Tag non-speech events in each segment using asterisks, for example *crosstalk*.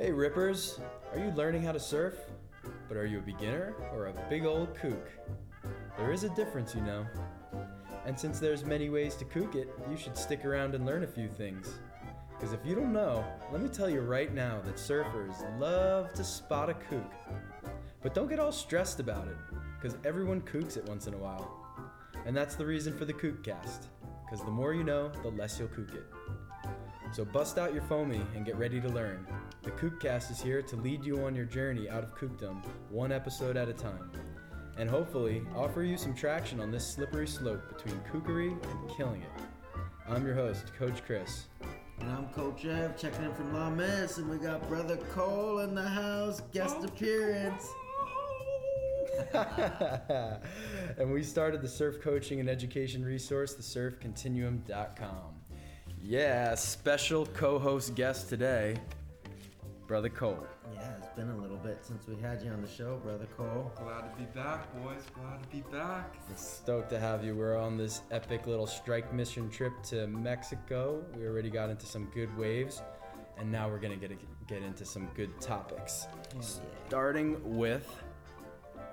Hey Rippers, are you learning how to surf? But are you a beginner or a big old kook? There is a difference, you know. And since there's many ways to kook it, you should stick around and learn a few things. Because if you don't know, let me tell you right now that surfers love to spot a kook. But don't get all stressed about it, because everyone kooks it once in a while. And that's the reason for the Kookcast, because the more you know, the less you'll kook it. So bust out your foamy and get ready to learn. The Kookcast is here to lead you on your journey out of kookdom, one episode at a time. And hopefully, offer you some traction on this slippery slope between kookery and killing it. I'm your host, Coach Chris. And I'm Coach Ev checking in from La Mess, and we got Brother Cole in the house, guest appearance. *laughs* and we started the surf coaching and education resource, thesurfcontinuum.com. Yeah, special co host guest today, Brother Cole. Yeah, it's been a little bit since we had you on the show, Brother Cole. Glad to be back, boys. Glad to be back. Stoked to have you. We're on this epic little strike mission trip to Mexico. We already got into some good waves, and now we're gonna get get into some good topics. yeah. Starting with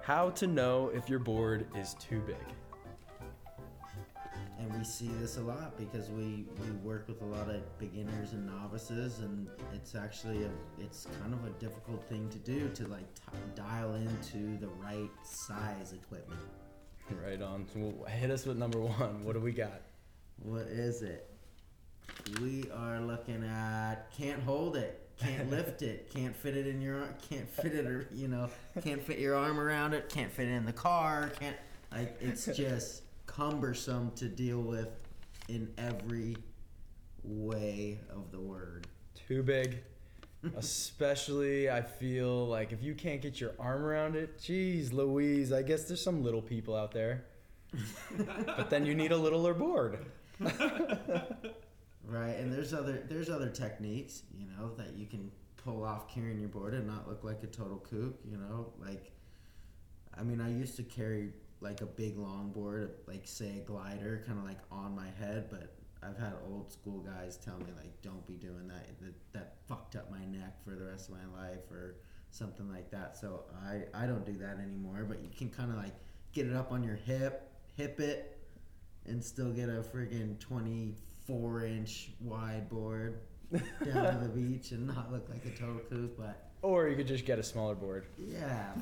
how to know if your board is too big. And we see this a lot because we, we work with a lot of beginners and novices, and it's actually a it's kind of a difficult thing to do to like t- dial into the right size equipment. Right on. So hit us with number one. What do we got? What is it? We are looking at can't hold it, can't *laughs* lift it, can't fit it in your ar- can't fit it or you know can't fit your arm around it, can't fit it in the car, can't like it's *laughs* just cumbersome to deal with in every way of the word. Too big. *laughs* Especially, I feel like if you can't get your arm around it, geez, Louise, I guess there's some little people out there. *laughs* but then you need a littler board. *laughs* Right, and there's other there's other techniques, you know, that you can pull off carrying your board and not look like a total kook, you know, like I mean, I used to carry like a big longboard, like say a glider, kind of like on my head, but I've had old school guys tell me like, don't be doing that. That, that fucked up my neck for the rest of my life or something like that. So I I don't do that anymore. But you can kind of like get it up on your hip, hip it, and still get a friggin' 24 inch wide board *laughs* down to the beach and not look like a total kook. But Or you could just get a smaller board. yeah,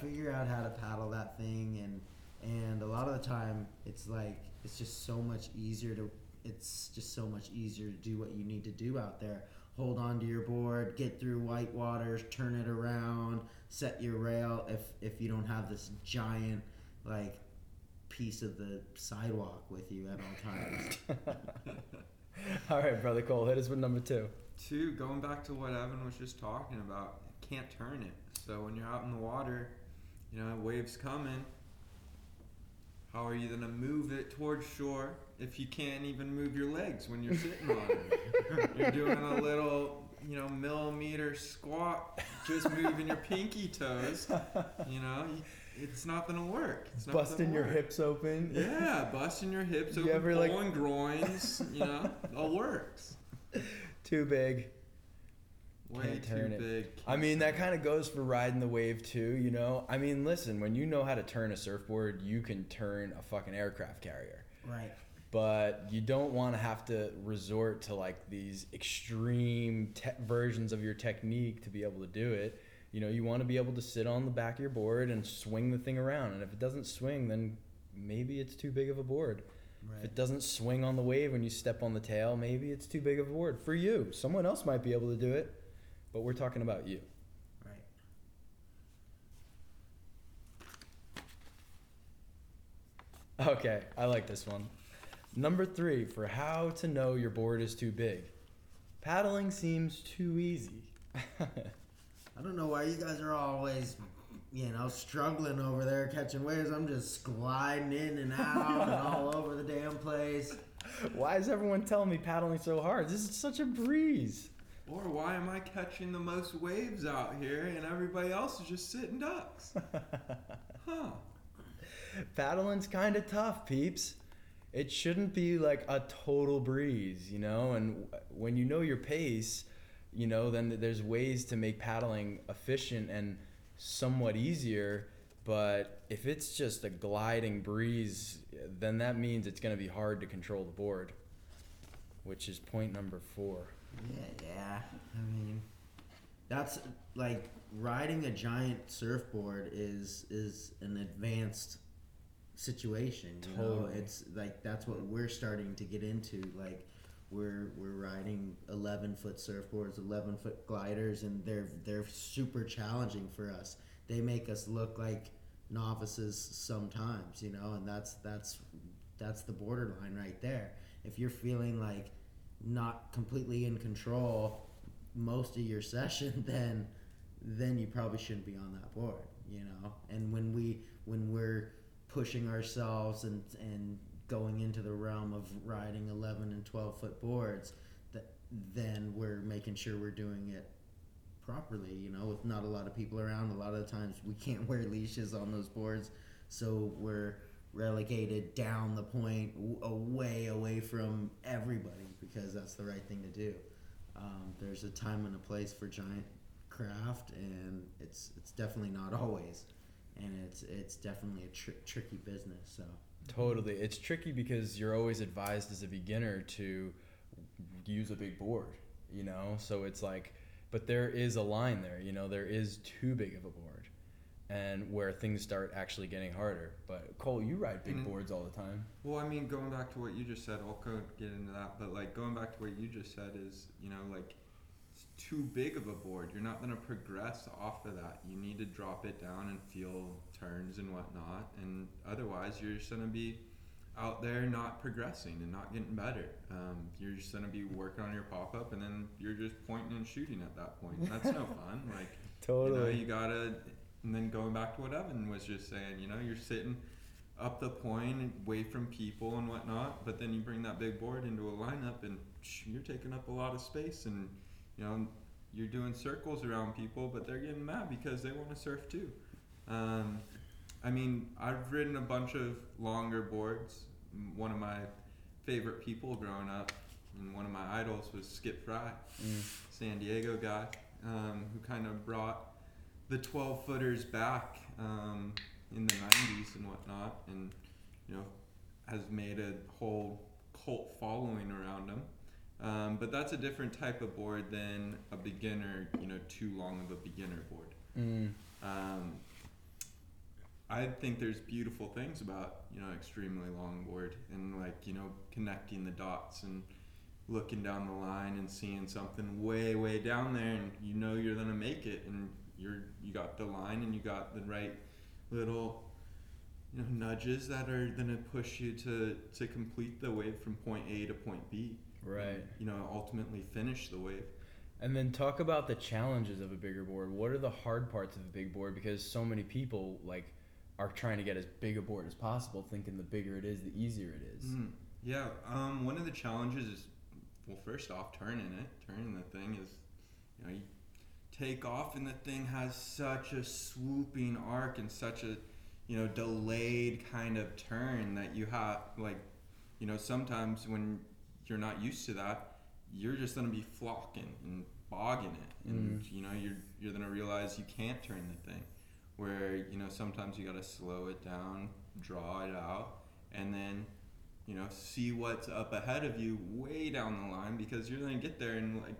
figure out how to paddle that thing and and a lot of the time it's like it's just so much easier to it's just so much easier to do what you need to do out there. Hold on to your board, get through white waters, turn it around, set your rail if if you don't have this giant like piece of the sidewalk with you at all times. *laughs* All right, Brother Cole, hit us with number two. Two, going back to what Evan was just talking about, can't turn it. So when you're out in the water, you know, waves coming, how are you going to move it towards shore if you can't even move your legs when you're sitting on it? *laughs* You're doing a little, you know, millimeter squat, just moving your pinky toes. You know, it's not going to work. It's not Busting your work. hips open. Yeah, busting your hips You open, ever, like- pulling groins, you know, all works. Too big. Way Can't too it. big. I mean, that kind of goes for riding the wave too, you know? I mean, listen, when you know how to turn a surfboard, you can turn a fucking aircraft carrier. right. But you don't want to have to resort to like these extreme te- versions of your technique to be able to do it. You know, you want to be able to sit on the back of your board and swing the thing around. And if it doesn't swing, then maybe it's too big of a board. Right. If it doesn't swing on the wave when you step on the tail, maybe it's too big of a board for you. Someone else might be able to do it, but we're talking about you. Right. Okay, I like this one. Number three for how to know your board is too big. Paddling seems too easy. *laughs* I don't know why you guys are always, you know, struggling over there catching waves. I'm just gliding in and out and *laughs* all over the damn place. Why is everyone telling me paddling so hard? This is such a breeze. Or why am I catching the most waves out here and everybody else is just sitting ducks? *laughs* Huh. Paddling's kind of tough, peeps. It shouldn't be like a total breeze, you know? And when you know your pace, you know, then there's ways to make paddling efficient and somewhat easier. But if it's just a gliding breeze, then that means it's going to be hard to control the board, which is point number four. Yeah, yeah. I mean, that's like riding a giant surfboard is is an advanced situation. You know, it's like that's what we're starting to get into. Like we're we're riding eleven foot surfboards, eleven foot gliders, and they're they're super challenging for us. They make us look like novices sometimes, you know, and that's that's that's the borderline right there. If you're feeling like not completely in control most of your *laughs* session, then then you probably shouldn't be on that board, you know. And when we when we're pushing ourselves and and going into the realm of riding 11 and 12 foot boards, that then we're making sure we're doing it properly, you know, with not a lot of people around. A lot of the times we can't *laughs* wear leashes on those boards, so we're relegated down the point, away away from everybody because that's the right thing to do. Um, there's a time and a place for giant craft, and it's it's definitely not *laughs* always, and it's it's definitely a tr- tricky business. So Totally. It's tricky because you're always advised as a beginner to use a big board, you know? So it's like, but there is a line there, you know, there is too big of a board and where things start actually getting harder. But Cole, you ride big Mhm. boards all the time. Well, I mean, going back to what you just said, I'll go get into that. But like going back to what you just said is, you know, like it's too big of a board. You're not gonna progress off of that. You need to drop it down and feel turns and whatnot. And otherwise, you're just gonna be out there not progressing and not getting better. Um, you're just gonna be working on your pop up, and then you're just pointing and shooting at that point. That's no *laughs* fun. Like you know, you gotta, and then going back to what Evan was just saying, you know, you're sitting up the point, away from people and whatnot, but then you bring that big board into a lineup, and you're taking up a lot of space, and you know, you're doing circles around people, but they're getting mad because they want to surf too. Um, I mean, I've ridden a bunch of longer boards. One of my favorite people growing up, and one of my idols was Skip Frye. Mm. San Diego guy um, who kind of brought the 12 footers back um, in the 90s and whatnot, and you know has made a whole cult following around him. Um, but that's a different type of board than a beginner, you know, too long of a beginner board. Mm. Um, I think there's beautiful things about you know extremely long board and like you know connecting the dots and looking down the line and seeing something way way down there and you know you're gonna make it and you're you got the line and you got the right little you know nudges that are gonna push you to to complete the wave from point A to point B. Right. You know ultimately finish the wave. And then talk about the challenges of a bigger board. What are the hard parts of a big board? Because so many people like are trying to get as big a board as possible, thinking the bigger it is, the easier it is. Mm, yeah, um, one of the challenges is, well, first off, turning it. Turning the thing is, you know, you take off and the thing has such a swooping arc and such a, you know, delayed kind of turn that you have, like, you know, sometimes when you're not used to that, you're just gonna be flocking and bogging it, and mm. you know, you're you're gonna realize you can't turn the thing. Where you know sometimes you gotta slow it down, draw it out, and then you know see what's up ahead of you way down the line because you're gonna get there and like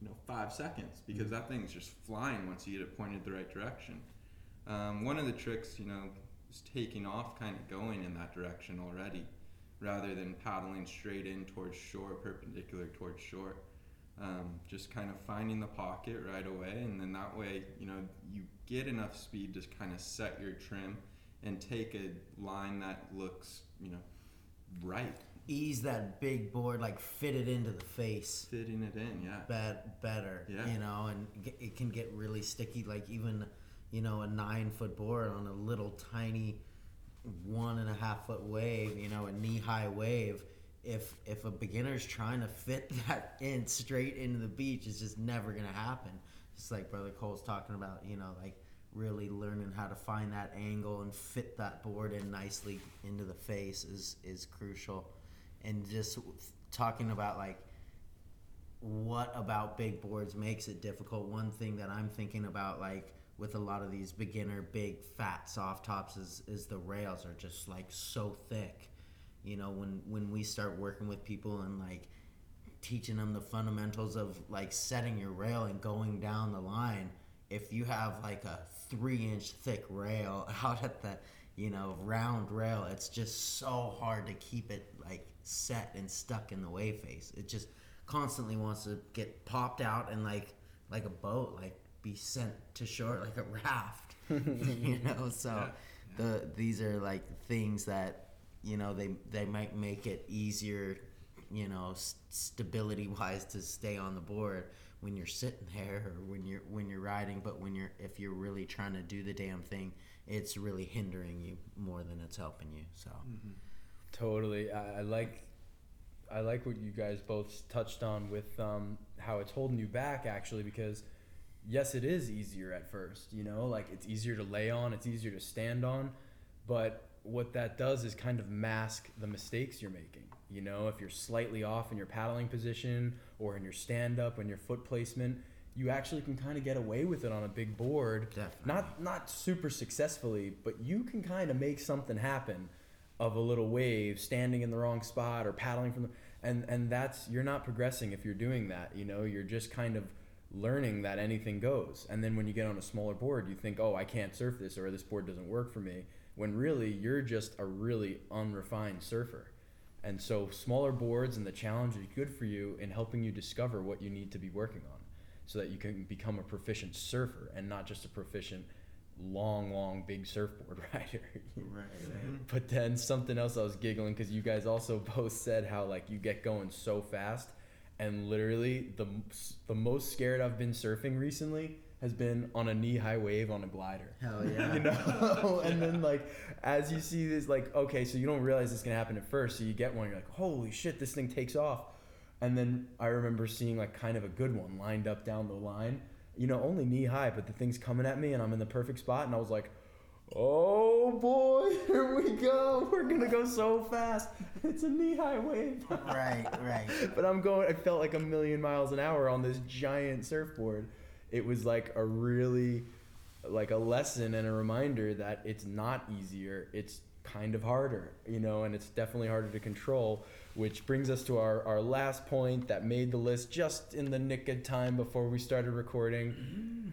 you know five seconds because that thing's just flying once you get it pointed the right direction. Um, one of the tricks, you know, is taking off, kind of going in that direction already, rather than paddling straight in towards shore, perpendicular towards shore. Um, just kind of finding the pocket right away, and then that way, you know, you get enough speed to kind of set your trim and take a line that looks, you know, right, ease that big board, like fit it into the face. fitting it in. Yeah. bet better. Yeah. You know, and it can get really sticky. Like even, you know, a nine foot board on a little tiny one and a half foot wave. You know, a knee high wave. If if a beginner's trying to fit *laughs* that in straight into the beach, it's just never gonna happen. Just like Brother Cole's talking about, you know, like really learning how to find that angle and fit that board in nicely into the face is is crucial. And just talking about like what about big boards makes it difficult? One thing that I'm thinking about, like with a lot of these beginner big fat soft tops, is is the rails are just like so thick. You know, when when we start working with people and like teaching them the fundamentals of like setting your rail and going down the line, if you have like a three inch thick rail *laughs* out at the you know round rail, it's just so hard to keep it like set and stuck in the wave face. It just constantly wants to get popped out and like like a boat, like be sent to shore like a *laughs* raft. *laughs* you know, so Yeah, the these are like things that you know they they might make it easier, you know, s- stability *laughs* wise to stay on the board when you're sitting there or when you're when you're riding, but when you're if you're really trying to do the damn thing, it's really hindering you more than it's helping you. So Totally. I, I like I like what you guys both touched on with um, how it's holding you back actually because yes it is easier at first, you know, like it's easier to lay on, it's easier to stand on, but what that does is kind of mask the mistakes you're making. You know, if you're slightly off in your paddling position or in your stand up and your foot placement, you actually can kind of get away with it on a big board definitely. not not super successfully, but you can kind of make something happen of a little wave standing in the wrong spot or paddling from the and and that's you're not progressing if you're doing that, you know, you're just kind of learning that anything goes. And then when you get on a smaller board, you think, "Oh, I can't surf this or this board doesn't work for me." When really you're just a really unrefined surfer. And so smaller boards and the challenge is good for you in helping you discover what you need to be working on so that you can become a proficient surfer and not just a proficient long, long, big surfboard *laughs* rider. right, but then something else I was giggling because you guys also *laughs* both said how like you get going so fast, and literally the the most scared I've been surfing recently has been on a knee high wave on a glider. Hell *laughs* yeah. You know, and then like as you see this, like okay, so you don't realize this can happen at first, so you get one, you're like, holy shit, this thing takes off, and then I remember seeing like kind of a good one lined up down the line, you know, only knee high, but the thing's coming at me, and I'm in the perfect spot, and I was like, oh boy, *laughs* here we go, we're gonna go so fast, *laughs* it's a knee high wave, *laughs* right, right. but I'm going. I felt like a million miles an hour on this giant surfboard. It was like a really, like a lesson and a reminder that it's not easier. It's kind of harder, you know, and it's definitely harder to control. Which brings us to our, our last point that made the list just in the nick of time before we started recording.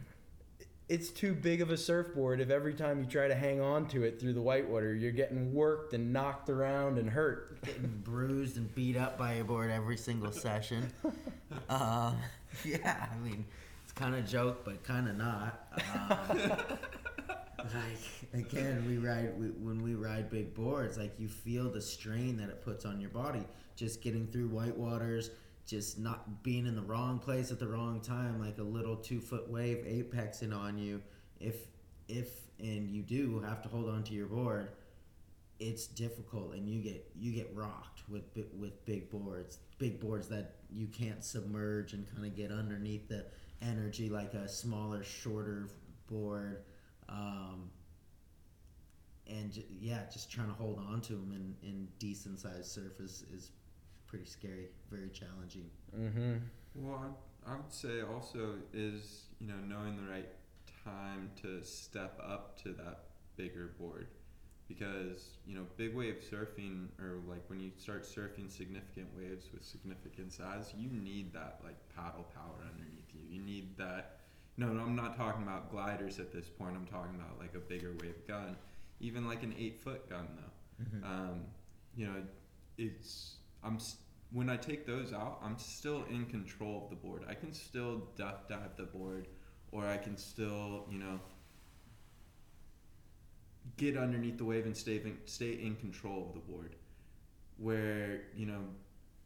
It's too big of a surfboard if every time you try to hang on to it through the whitewater, you're getting worked and knocked around and hurt. Getting bruised and beat up by your board every single session. *laughs* Um, yeah, I mean, it's kind of joke, but kind of not. Um, *laughs* like again, we ride we, when we ride big boards. Like you feel the strain that it puts on your body, just getting through white waters, just not being in the wrong place at the wrong time, like a little two foot wave apexing on you. If if and you do have to hold on to your board, it's difficult and you get you get rocked with with big boards big boards that you can't submerge and kind of get underneath the energy like a smaller shorter board um, and j- yeah just trying to hold on to them in, in decent sized surf is, is pretty scary very challenging Mm-hmm. Well, I, I would say also is you know knowing the right time to step up to that bigger board, because you know big wave surfing or like when you start surfing significant waves with significant size, you need that like paddle power underneath you. You need that. No, no, I'm not talking about gliders at this point. I'm talking about like a bigger wave gun, even like an eight foot gun though. Um, you know, it's I'm s- when I take those out, I'm still in control of the board. I can still duck dive the board, or I can still you know get underneath the wave and stay in, stay in control of the board. Where you know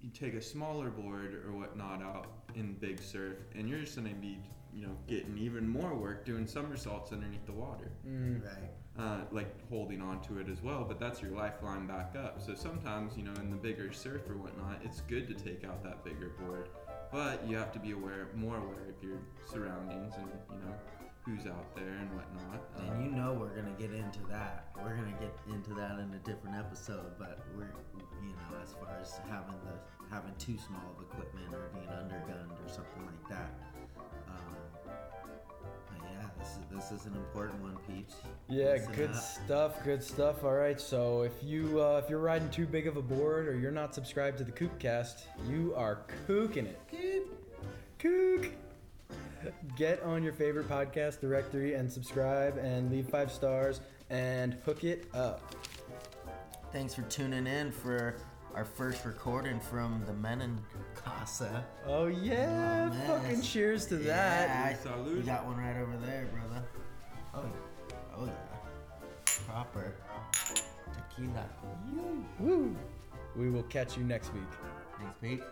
you take a smaller board or whatnot out in big surf, and you're just gonna be you know getting even more work doing somersaults underneath the water Mm. right uh, like holding on to it as well, but that's your lifeline back up. So sometimes, you know, in the bigger surf or whatnot, it's good to take out that bigger board, but you have to be aware, more aware of your surroundings and, you know, who's out there and whatnot. And Um, you know we're gonna get into that. We're gonna get into that in a different episode. But we're, you know, as far as having the having too small of equipment or being undergunned or something like that. Um, but yeah, this is this is an important one, peeps. Yeah, Listen good up. stuff. Good stuff. All right, so if you uh, if you're riding too big of a board or you're not subscribed to the Kookcast, you are kooking it. Kook. Get on your favorite podcast directory and subscribe and leave five stars and hook it up. Thanks for tuning in for our first recording from the Men in Casa. Oh yeah, Oh, fucking cheers to that. Yeah, Salud. you got one right over there, brother. Oh, oh yeah, proper tequila. Woo. We will catch you next week. Thanks, Pete.